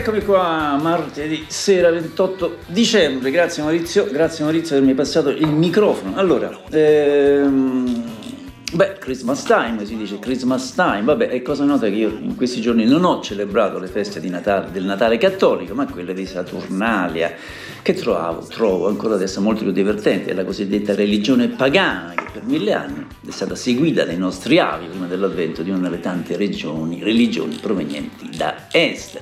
Eccomi qua, martedì sera 28 dicembre. Grazie Maurizio, grazie Maurizio per avermi passato il microfono. Allora, ehm, beh, Christmas time si dice Christmas time. Vabbè, è cosa nota che io in questi giorni non ho celebrato le feste Natale, del Natale cattolico, ma quelle di Saturnalia, che trovavo, trovo ancora adesso molto più divertente. È la cosiddetta religione pagana, che per mille anni è stata seguita dai nostri avi prima dell'avvento di una delle tante regioni, religioni provenienti da est.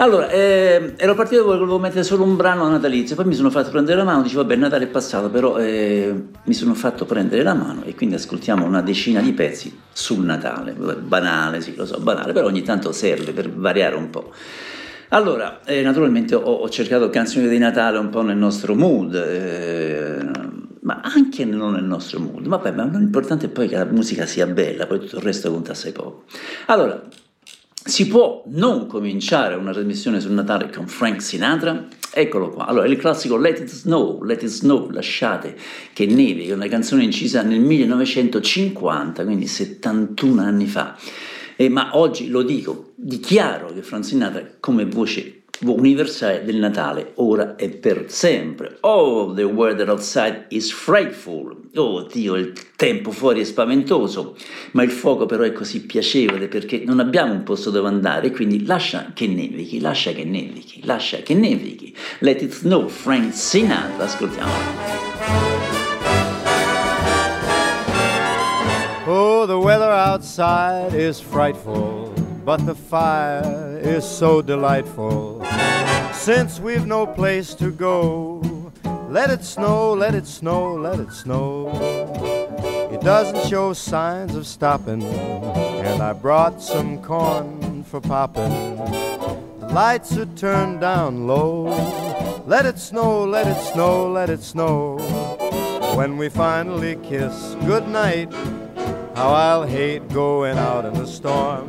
Allora, eh, ero partito che volevo mettere solo un brano natalizio, poi mi sono fatto prendere la mano, dicevo vabbè Natale è passato, però eh, mi sono fatto prendere la mano e quindi ascoltiamo una decina di pezzi sul Natale, banale, sì lo so, banale, però ogni tanto serve per variare un po'. Allora, eh, naturalmente ho, ho, cercato canzoni di Natale un po' nel nostro mood, eh, ma anche non nel nostro mood, ma poi ma l'importante è poi che la musica sia bella, poi tutto il resto conta assai poco. Allora, si può non cominciare una trasmissione sul Natale con Frank Sinatra? Eccolo qua. Allora, il classico Let It Snow, Let It Snow, lasciate che nevi, è una canzone incisa nel 1950, quindi 71 anni fa. Eh, ma oggi lo dico, dichiaro che Frank Sinatra come voce universale del Natale, ora e per sempre. Oh, the weather outside is frightful. Oh Dio, il tempo fuori è spaventoso, ma il fuoco però è così piacevole perché non abbiamo un posto dove andare, quindi lascia che nevichi, lascia che nevichi, lascia che nevichi. Let it snow, Frank Sinatra, ascoltiamo. Oh, the weather outside is frightful. But the fire is so delightful. Since we've no place to go, let it snow, let it snow, let it snow. It doesn't show signs of stopping, and I brought some corn for popping. The lights are turned down low. Let it snow, let it snow, let it snow. When we finally kiss goodnight, how I'll hate going out in the storm.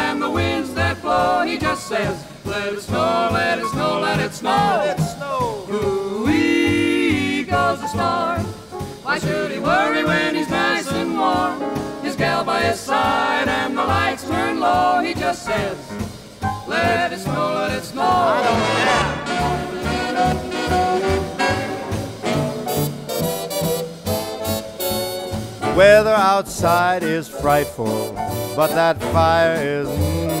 that. He just says, let it snow, let it snow, let it snow. Let it snow. Ooh-wee goes the storm. Why should he worry when he's nice and warm? His gal by his side and the lights turn low. He just says, let it snow, let it snow. I don't care. Weather outside is frightful, but that fire is mm,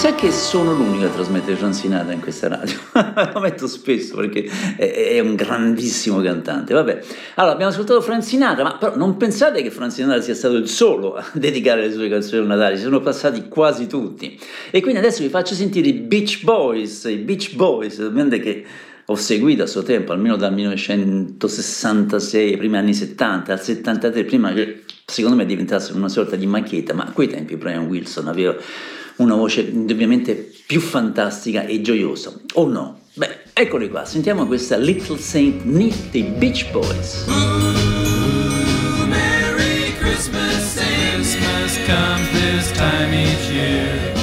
Sa che sono l'unico a trasmettere Frank Sinatra in questa radio, lo metto spesso perché è, un grandissimo cantante. Vabbè, allora abbiamo ascoltato Frank Sinatra, ma però non pensate che Frank Sinatra sia stato il solo a dedicare le sue canzoni al Natale, ci sono passati quasi tutti. E quindi adesso vi faccio sentire i Beach Boys, i Beach Boys, ovviamente che ho seguito a suo tempo, almeno dal 1966, primi anni 70, al 73, prima che secondo me diventassero una sorta di macchietta, ma a quei tempi Brian Wilson aveva una voce indubbiamente più fantastica e gioiosa, o no? Beh, eccoli qua, sentiamo questa Little Saint Nick dei Beach Boys. Ooh, Merry Christmas, Christmas comes this time each year.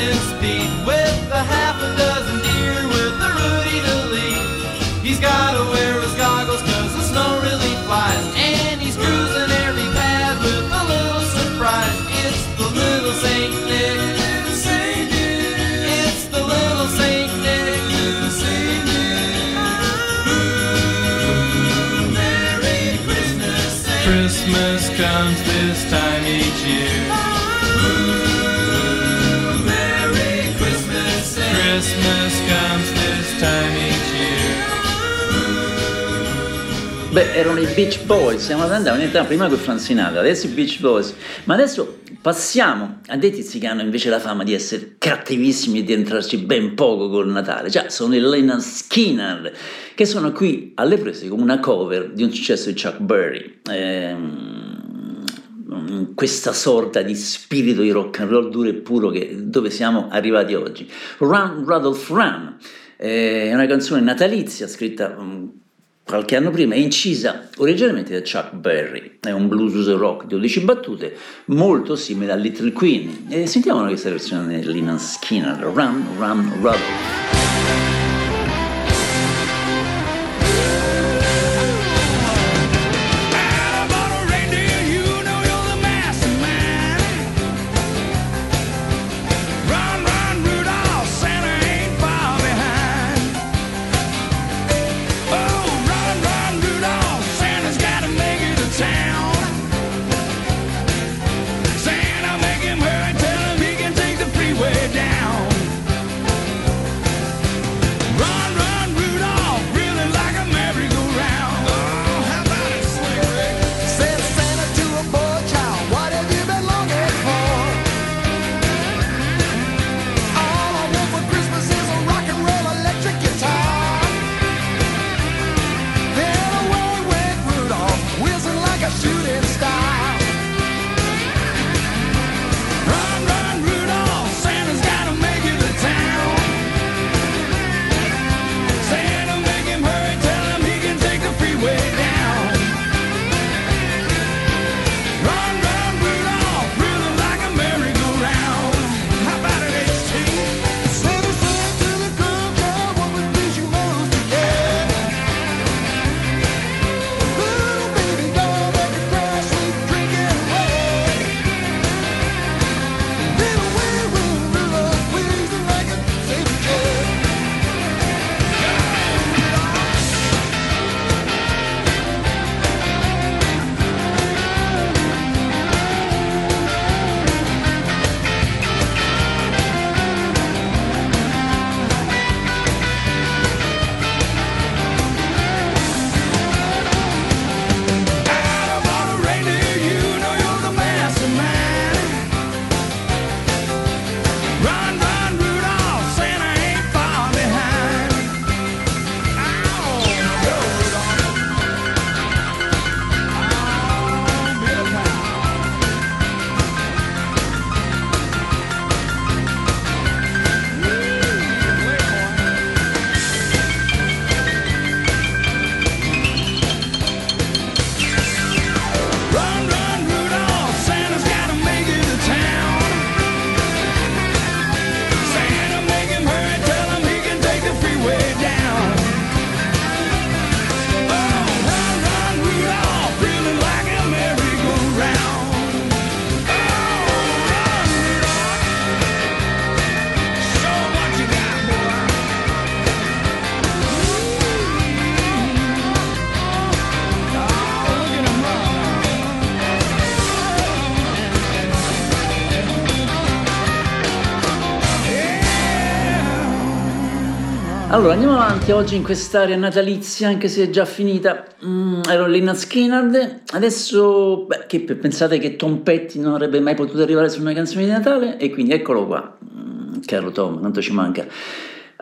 Frightening speed with a half a dozen deer with a Rudy to lead. He's gotta wear his goggles cause the snow really flies. And he's cruising every path with a little surprise. It's the little Saint Nick. It's the little Saint Nick. Ooh, Merry Christmas. Christmas comes this time each year. Beh, erano i Beach Boys, siamo andati in età prima con Frank Sinatra, adesso i Beach Boys. Ma adesso passiamo a dei tizi che hanno invece la fama di essere cattivissimi e di entrarci ben poco col Natale. Già, sono i Lena Skinner, che sono qui alle prese con una cover di un successo di Chuck Berry. Ehm, questa sorta di spirito di rock and roll duro e puro che, dove siamo arrivati oggi. Run Rudolph Run eh, è una canzone natalizia scritta mm, qualche anno prima, è incisa originalmente da Chuck Berry, è un blues rock di 12 battute, molto simile a Little Queen. E sentiamo questa versione di Lina Skinner, Run Run Rudolph. Allora andiamo avanti oggi in quest'area natalizia, anche se è già finita. Mm, ero Lina Skinner, adesso beh, che pe- pensate che Tom Petty non avrebbe mai potuto arrivare su una canzone di Natale? E quindi eccolo qua, Mm, caro Tom, quanto ci manca.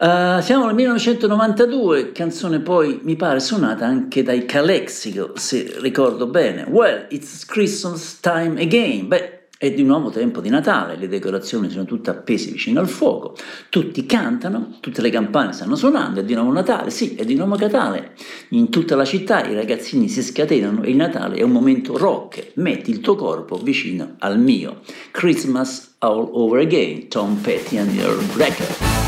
Eh, siamo nel 1992, canzone poi mi pare suonata anche dai Calexico, se ricordo bene. Well, it's Christmas time again. Beh, È di nuovo tempo di Natale, le decorazioni sono tutte appese vicino al fuoco, tutti cantano, tutte le campane stanno suonando, è di nuovo Natale, sì, è di nuovo Natale. In tutta la città i ragazzini si scatenano e il Natale è un momento rock, metti il tuo corpo vicino al mio. Christmas all over again, Tom Petty and Earl Breaker.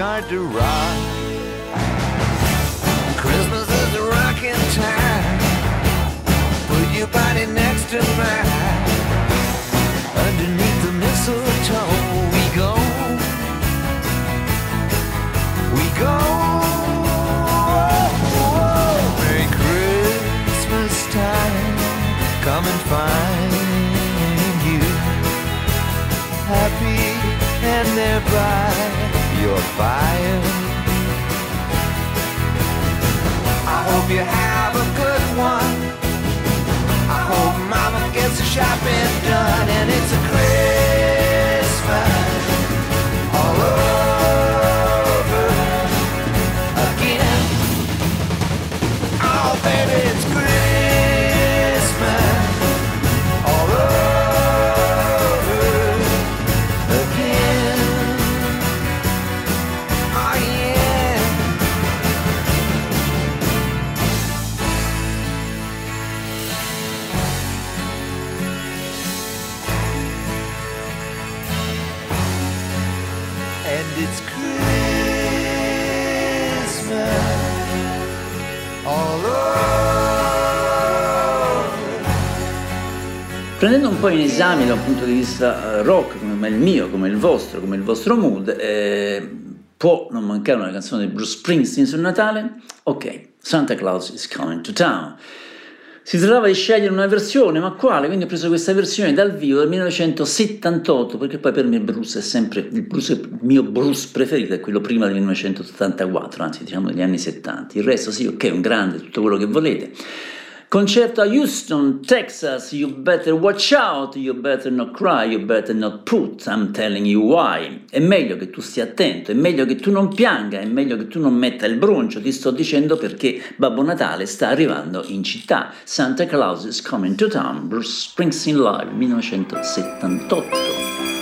Start to rock. Fire. I hope you have a good one. I hope mama gets the shopping done and it's a Christmas Prendendo un po' in esame da un punto di vista eh, rock, come il mio, come il vostro, come il vostro mood, eh, può non mancare una canzone di Bruce Springsteen sul Natale? Ok, Santa Claus is coming to town. Si trattava di scegliere una versione, ma quale? Quindi ho preso questa versione dal vivo del 1978, perché poi per me Bruce è sempre il, Bruce, il mio Bruce preferito, è quello prima del 1984, anzi diciamo degli anni 70. Il resto sì, ok, un grande, tutto quello che volete. Concerto a Houston, Texas, you better watch out, you better not cry, you better not put, I'm telling you why. È meglio che tu stia attento, è meglio che tu non pianga, è meglio che tu non metta il broncio, ti sto dicendo perché Babbo Natale sta arrivando in città. Santa Claus is coming to town, Bruce Springsteen Live 1978.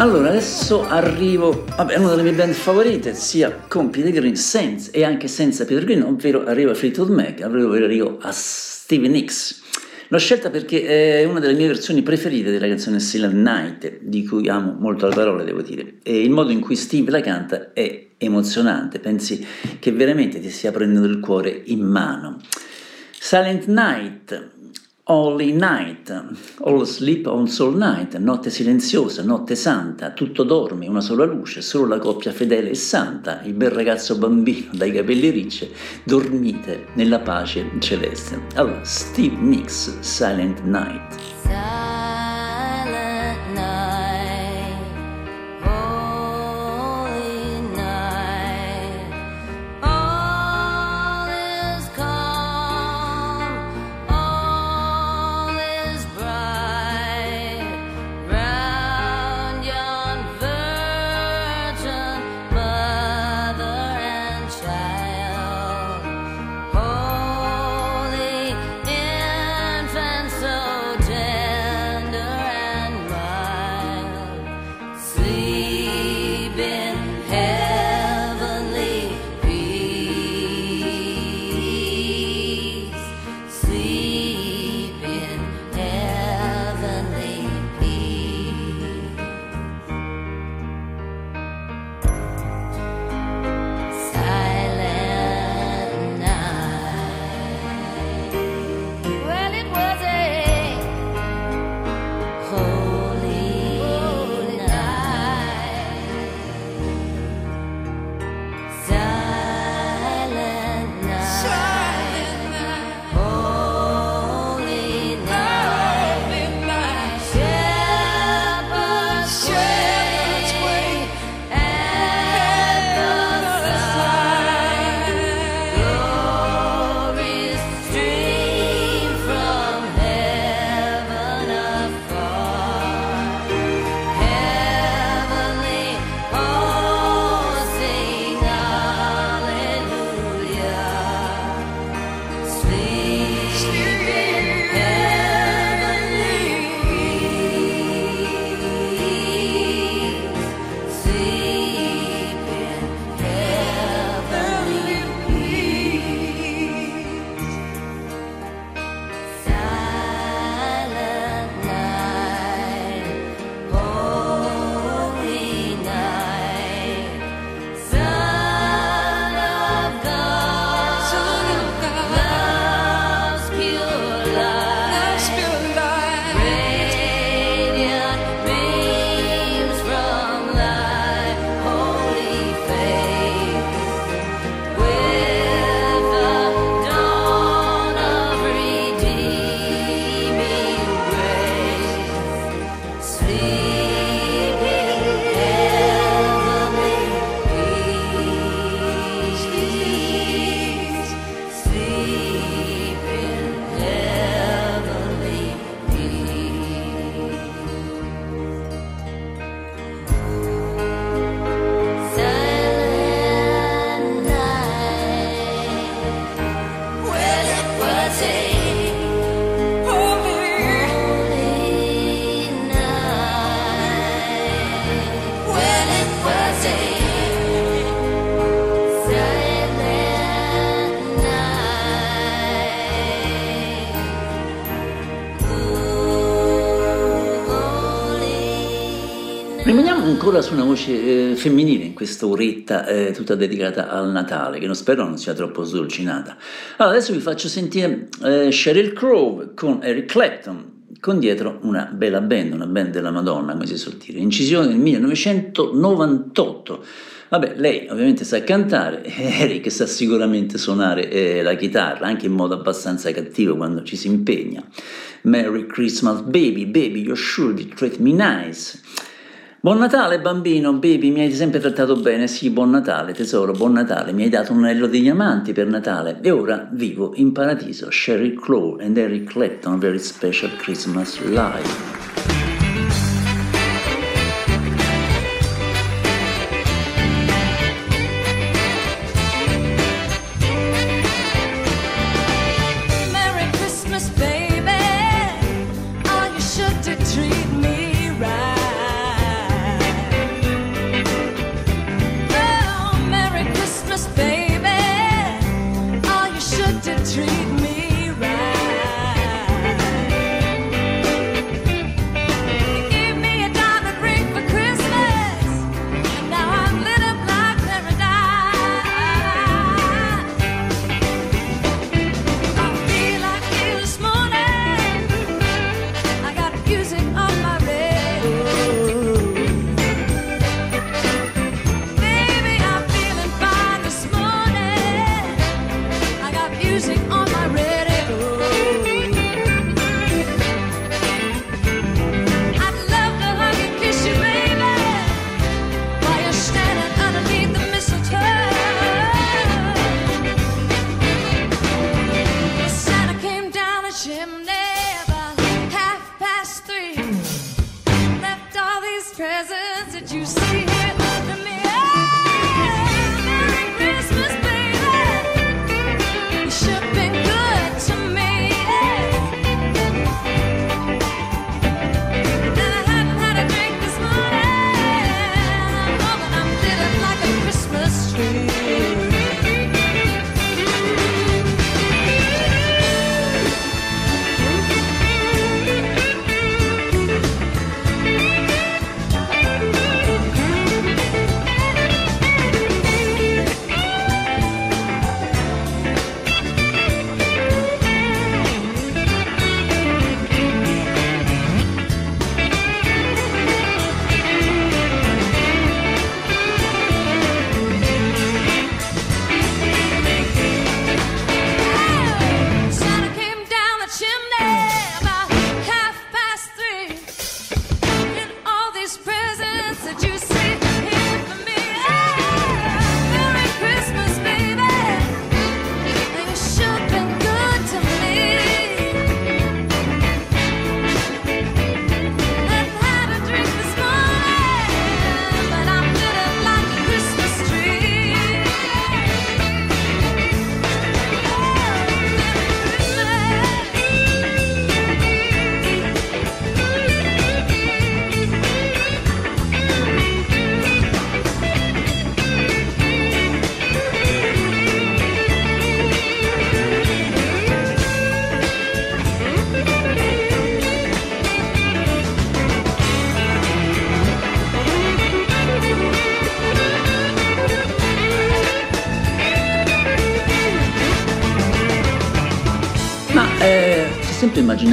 Allora, adesso arrivo a una delle mie band favorite, sia con Peter Green senza, e anche senza Peter Green, ovvero arrivo a Fleetwood Mac, arrivo a Stevie Nicks. L'ho scelta perché è una delle mie versioni preferite della canzone Silent Night, di cui amo molto la parola, devo dire. E il modo in cui Steve la canta è emozionante, pensi che veramente ti stia prendendo il cuore in mano. Silent Night, Holy Night, All Sleep on Soul Night, notte silenziosa, notte santa, tutto dorme, una sola luce, solo la coppia fedele e santa, il bel ragazzo bambino dai capelli ricci, dormite nella pace celeste. Allora, Steve Nicks, Silent Night. Ancora su una voce eh, femminile in questa oretta eh, tutta dedicata al Natale, che non spero non sia troppo sdolcinata. Allora, adesso vi faccio sentire eh, Sheryl Crow con Eric Clapton, con dietro una bella band, una band della Madonna, come si suol dire, incisione del 1998. Vabbè, lei ovviamente sa cantare, Eric sa sicuramente suonare eh, la chitarra, anche in modo abbastanza cattivo quando ci si impegna. Merry Christmas, baby, baby, you should treat me nice. Buon Natale bambino, baby, mi hai sempre trattato bene, sì, buon Natale tesoro, buon Natale, mi hai dato un anello di diamanti per Natale e ora vivo in paradiso. Sheryl Crow and Eric Clapton, very special Christmas live.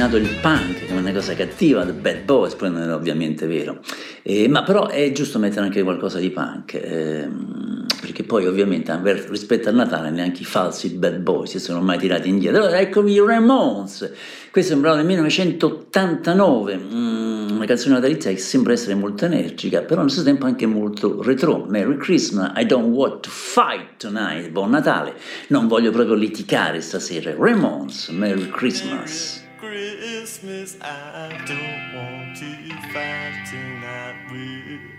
Immaginato il punk come una cosa cattiva, The Bad Boys, poi non è ovviamente vero. Eh, ma però è giusto mettere anche qualcosa di punk, ehm, perché poi ovviamente rispetto al Natale neanche i falsi Bad Boys si sono mai tirati indietro. Allora eccovi i Ramones, questo è un brano del 1989, mm, una canzone natalizia che sembra essere molto energica, però allo stesso tempo anche molto retro. Merry Christmas, I don't want to fight tonight, buon Natale, non voglio proprio litigare stasera. Ramones, Merry Christmas. Christmas, I don't want to fight tonight with.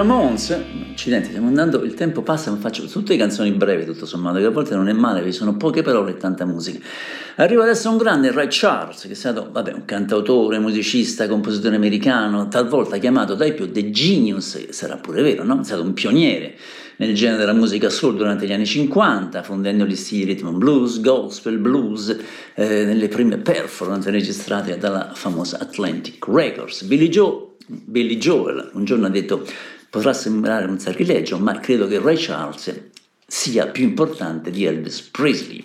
Ramones, accidenti, stiamo andando, il tempo passa, ma faccio tutte canzoni brevi tutto sommato, che a volte non è male, vi sono poche parole e tanta musica. Arriva adesso un grande Ray Charles, che è stato, vabbè, un cantautore, musicista, compositore americano, talvolta chiamato dai più The Genius, sarà pure vero, no? È stato un pioniere nel genere della musica soul durante gli anni 50, fondendo gli stili rhythm blues, gospel, blues, eh, nelle prime performance registrate dalla famosa Atlantic Records. Billy Joe Billy Joel un giorno ha detto potrà sembrare un sacrilegio ma credo che Ray Charles sia più importante di Elvis Presley.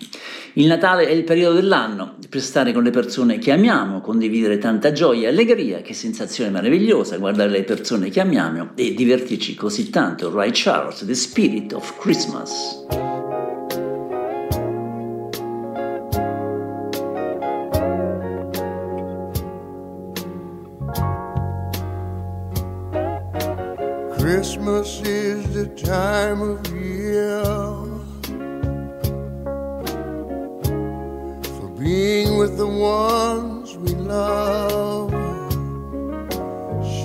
Il Natale è il periodo dell'anno per stare con le persone che amiamo, condividere tanta gioia e allegria, che sensazione meravigliosa guardare le persone che amiamo e divertirci così tanto. Ray Charles, The Spirit of Christmas. Christmas is the time of year for being with the ones we love,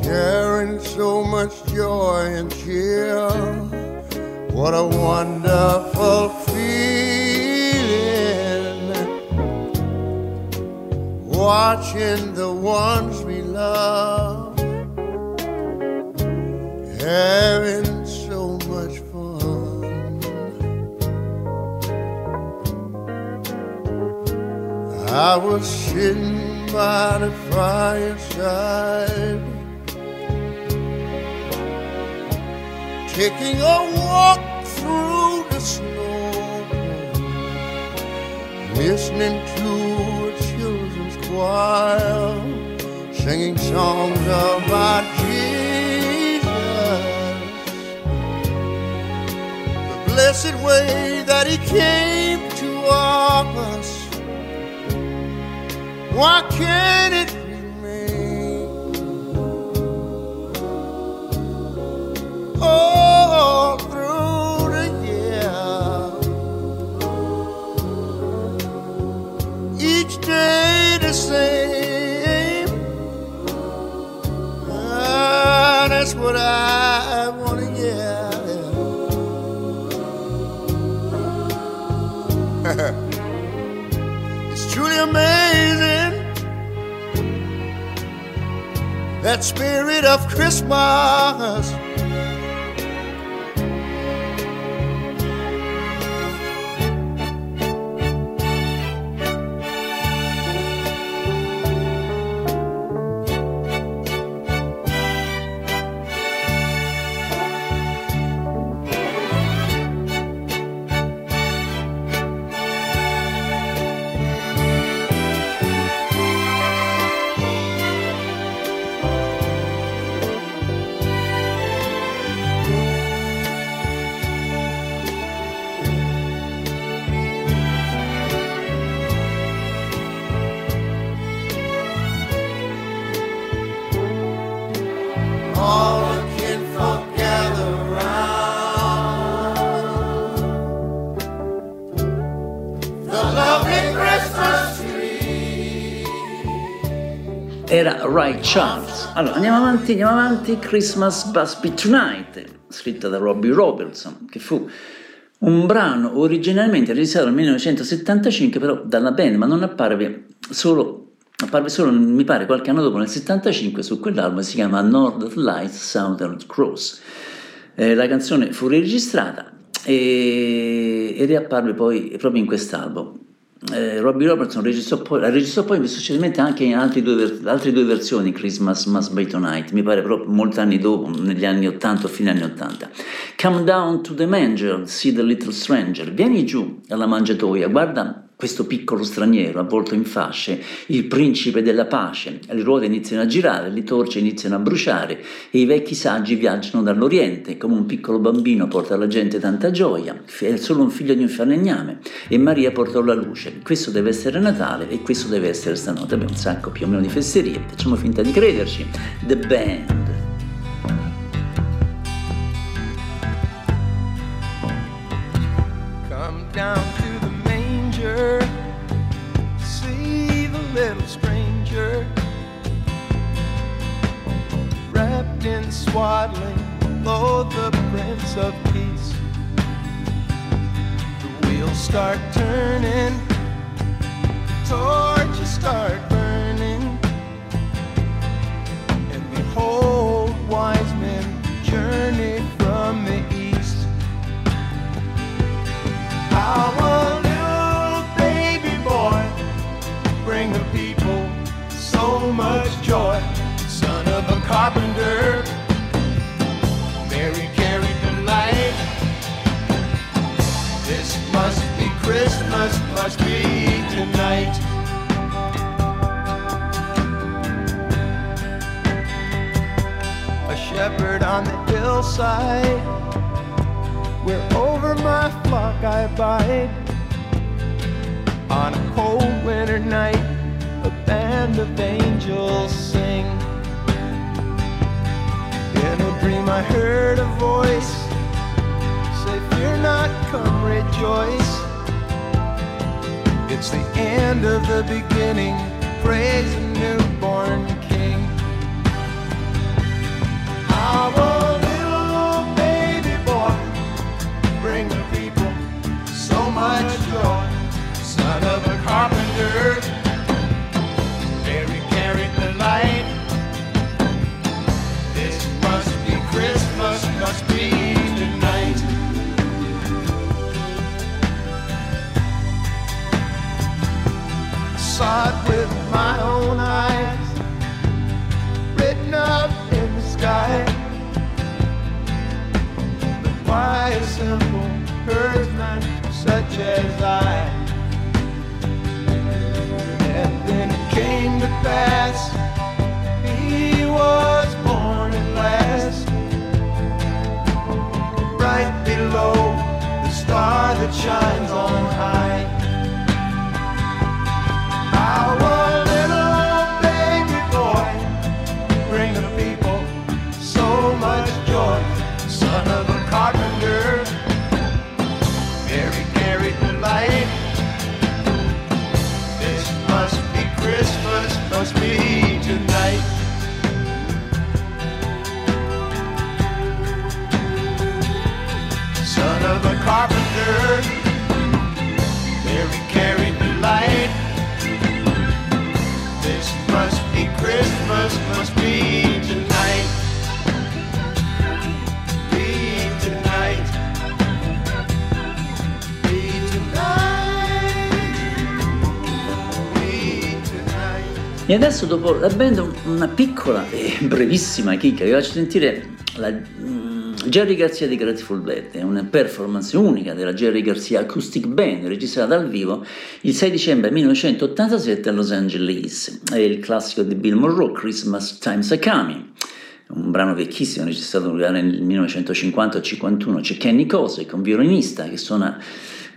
sharing so much joy and cheer. What a wonderful feeling watching the ones we love having so much fun. I was sitting by the fireside, taking a walk through the snow, listening to a children's choir, singing songs of Jesus blessed way that he came to us. Why can't it remain? All through the year, each day the same. That spirit of Christmas. Ray Charles. Allora, andiamo avanti, andiamo avanti. Christmas Must Be Tonight, scritta da Robbie Robertson, che fu un brano originalmente registrato nel 1975 però dalla band, ma non apparve solo, apparve solo, mi pare, qualche anno dopo, nel 75, su quell'album si chiama Northern Lights Southern Cross. Eh, la canzone fu registrata e, e riapparve poi proprio in quest'album. Eh, Robbie Robertson registrò poi, la registrò poi successivamente anche in altri due altre due versioni Christmas Must Be Tonight, mi pare proprio molti anni dopo, negli anni 80 o fine anni 80. Come down to the manger, see the little stranger. Vieni giù alla mangiatoia, guarda questo piccolo straniero avvolto in fasce, il principe della pace. Le ruote iniziano a girare, le torce iniziano a bruciare e i vecchi saggi viaggiano dall'Oriente. Come un piccolo bambino porta alla gente tanta gioia, è solo un figlio di un falegname e Maria portò la luce. Questo deve essere Natale e questo deve essere stanotte. Abbiamo un sacco più o meno di fesserie, facciamo finta di crederci. The Band. Come down swaddling, lo the Prince of Peace. The wheels start turning, torches start burning, and behold, wise men journey from the east. Our little baby boy bring the people so much joy. Son of a carpenter, Mary carried the light. This must be Christmas, must be tonight. A shepherd on the hillside where over my flock I abide. On a cold winter night, a band of angels sing. Dream, I heard a voice say, Fear not, come rejoice. It's the end of the beginning. Praise the newborn own eyes, written up in the sky. Why a simple herdsman such as I? And then it came to pass, he was born at last, right below the star that shines on high. Our little Carpenter, Mary carried the light. This must be Christmas, must. Be tonight. E adesso dopo la band una piccola e brevissima chicca, vi faccio sentire la mm, Jerry Garcia di Grateful Dead, è una performance unica della Jerry Garcia Acoustic Band registrata dal vivo il 6 dicembre 1987 a Los Angeles. È il classico di Bill Monroe, Christmas Times Are Coming. Un brano vecchissimo registrato nel 1950-51. C'è Kenny Kosek, un violinista che suona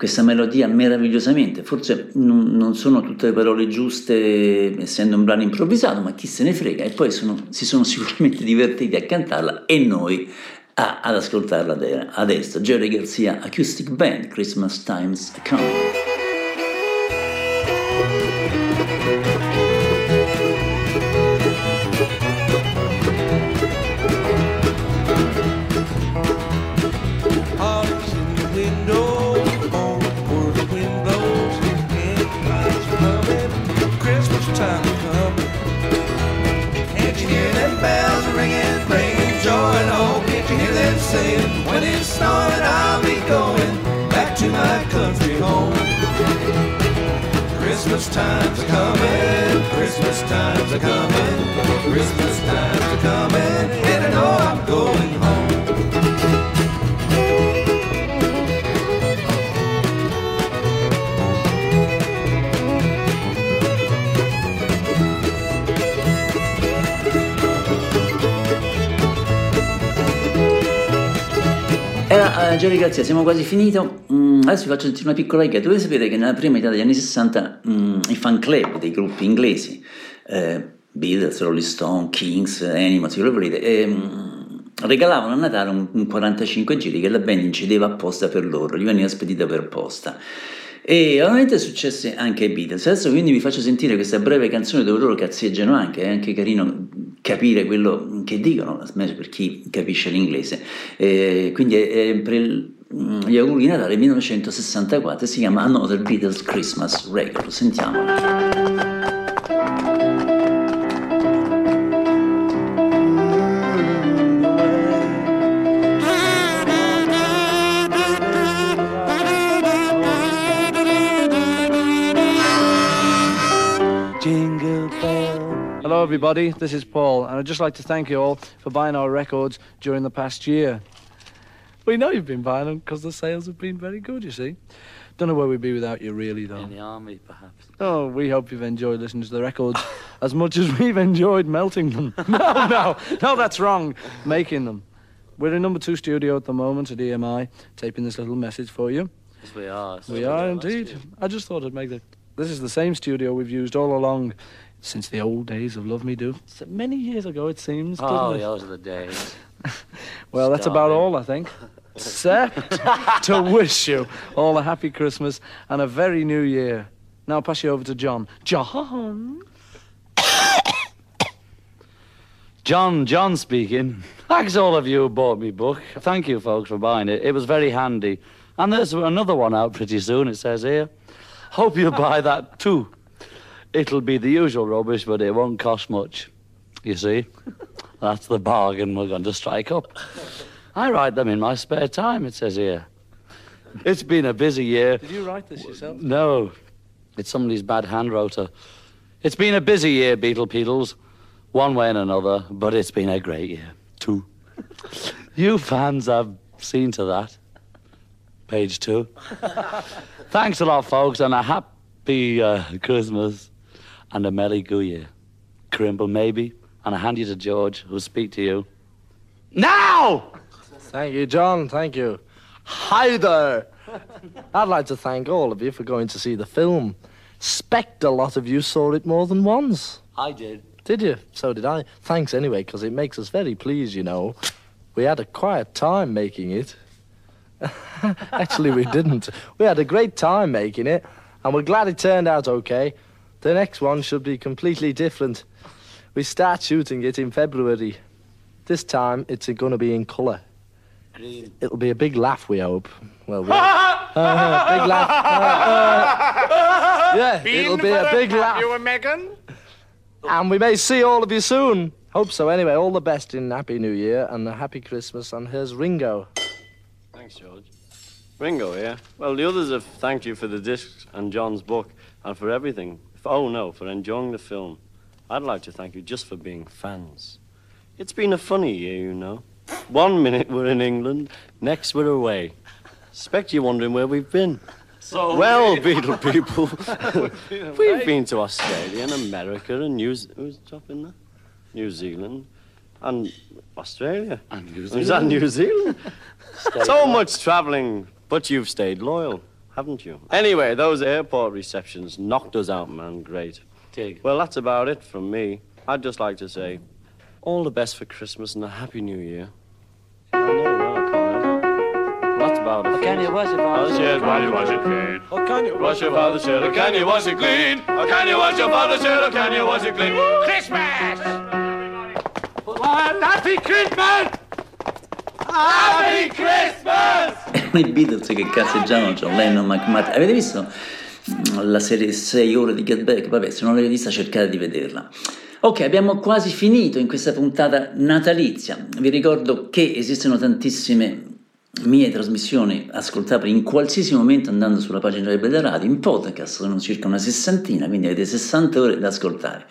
questa melodia meravigliosamente. Forse non, non sono tutte le parole giuste, essendo un brano improvvisato, ma chi se ne frega. E poi sono- si sono sicuramente divertiti a cantarla e noi a- ad ascoltarla ade- adesso. Jerry Garcia Acoustic Band, Christmas Times Coming. Saying, when it's snowing, I'll be going back to my country home. Christmas time's a coming, Christmas time's a coming, Christmas time's a coming, Eh, Giorgio Garzia, siamo quasi finiti. Mm, adesso vi faccio una piccola riga. Dovete sapere che nella prima metà degli anni 60 mm, i fan club dei gruppi inglesi, eh, Beatles, Rolling Stone, Kings, Animals, quello che volete, ehm, regalavano a Natale un, un 45 giri che la band incedeva apposta per loro, gli veniva spedita per posta. E ovviamente successe anche ai Beatles. Adesso quindi vi faccio sentire questa breve canzone dove loro cazzeggiano anche, è anche carino capire quello che dicono, per chi capisce l'inglese. Eh, quindi è, è per il- mm, gli auguri di Natale 1964 si chiama Another Beatles Christmas Record. Sentiamolo. Everybody. This is Paul, and I'd just like to thank you all for buying our records during the past year. We know you've been buying them because the sales have been very good, you see. Don't know where we'd be without you, really, though. In the army, perhaps. Oh, we hope you've enjoyed listening to the records as much as we've enjoyed melting them. no, no, no, that's wrong. Making them. We're in number two studio at the moment at EMI, taping this little message for you. Yes, we are. We are indeed. I just thought I'd make the. This is the same studio we've used all along since the old days of Love Me Do. So many years ago, it seems. Oh, it? those are the days. Well, that's about it. all, I think. Except to wish you all a happy Christmas and a very new year. Now I'll pass you over to John. John? John, John speaking. Thanks all of you who bought me book. Thank you, folks, for buying it. It was very handy. And there's another one out pretty soon, it says here. Hope you buy that too. It'll be the usual rubbish, but it won't cost much. You see? That's the bargain we're going to strike up. I write them in my spare time, it says here. It's been a busy year. Did you write this yourself? No, it's somebody's bad hand rotor. It's been a busy year, Beetle Beetles, one way and another, but it's been a great year, too. you fans have seen to that. Page two. Thanks a lot, folks, and a happy uh, Christmas and a Merry Goo Year. Crimble, maybe, and I hand you to George, who'll speak to you. Now! Thank you, John. Thank you. Hi there. I'd like to thank all of you for going to see the film. Spect a lot of you saw it more than once. I did. Did you? So did I. Thanks anyway, because it makes us very pleased, you know. We had a quiet time making it. Actually, we didn't. We had a great time making it, and we're glad it turned out okay. The next one should be completely different. We start shooting it in February. This time, it's going to be in colour. Green. It'll be a big laugh, we hope. Well, we Uh, big laugh. Uh, uh, yeah, it'll be a big laugh. You and Megan? And we may see all of you soon. Hope so. Anyway, all the best in Happy New Year and a Happy Christmas. And here's Ringo. Thanks, George. Ringo, yeah. Well, the others have thanked you for the discs and John's book and for everything. Oh, no, for enjoying the film. I'd like to thank you just for being fans. It's been a funny year, you know. One minute we're in England, next we're away. Expect you're wondering where we've been. So well, Beetle people, we've been to Australia and America and New who's dropping that? New Zealand and Australia. And New Is that New Zealand? so much travelling, but you've stayed loyal, haven't you? Anyway, those airport receptions knocked us out, man. Great. Dig. Well, that's about it from me. I'd just like to say all the best for Christmas and a happy New Year. I know, well, I can't. About it. Can you wash it, Father's shirt while you wash it clean? Or can you wash your father's shirt? Can you wash it clean? Or can you wash your father's shirt? Or can you wash it clean? Christmas! Well, happy Christmas! Happy Christmas! I Beatles che cazzeggiavano John Lennon, McMartin. Avete visto la serie 6 ore di Get Back? Vabbè, se non l'avete vista cercate di vederla. Ok, abbiamo quasi finito in questa puntata natalizia. Vi ricordo che esistono tantissime mie trasmissioni ascoltabili in qualsiasi momento andando sulla pagina web della radio, in podcast sono circa una sessantina, quindi avete 60 ore da ascoltare.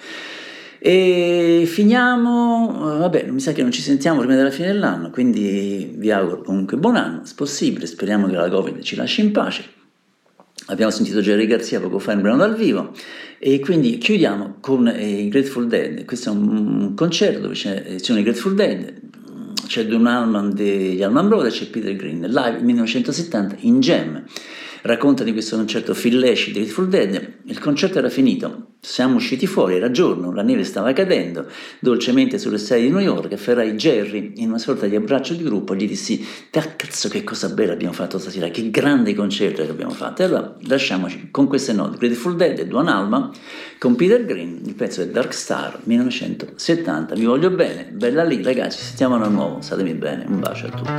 E finiamo, eh, vabbè, mi sa che non ci sentiamo prima della fine dell'anno, quindi vi auguro comunque buon anno, se possibile, speriamo che la Covid ci lasci in pace. Abbiamo sentito Jerry Garzia poco fa in brano dal vivo e quindi chiudiamo con eh, i Grateful Dead. Questo è un concerto dove c'è, ci sono i Grateful Dead, c'è Don Allman degli Allman Brothers c'è Peter Green, live 1970 in Jam. Racconta di questo concerto Phil Lesh di Grateful Dead. Il concerto era finito, siamo usciti fuori, era giorno, la neve stava cadendo dolcemente sulle strade di New York. Afferrai Jerry in una sorta di abbraccio di gruppo. Gli dissi: "Da cazzo, che cosa bella abbiamo fatto stasera, che grande concerto che abbiamo fatto. E allora lasciamoci con queste note: Grateful Dead e Duan Alma con Peter Green. Il pezzo è Dark Star 1970. Vi voglio bene, bella lì, ragazzi. Sentiamo a nuovo. Statemi bene. Un bacio a tutti.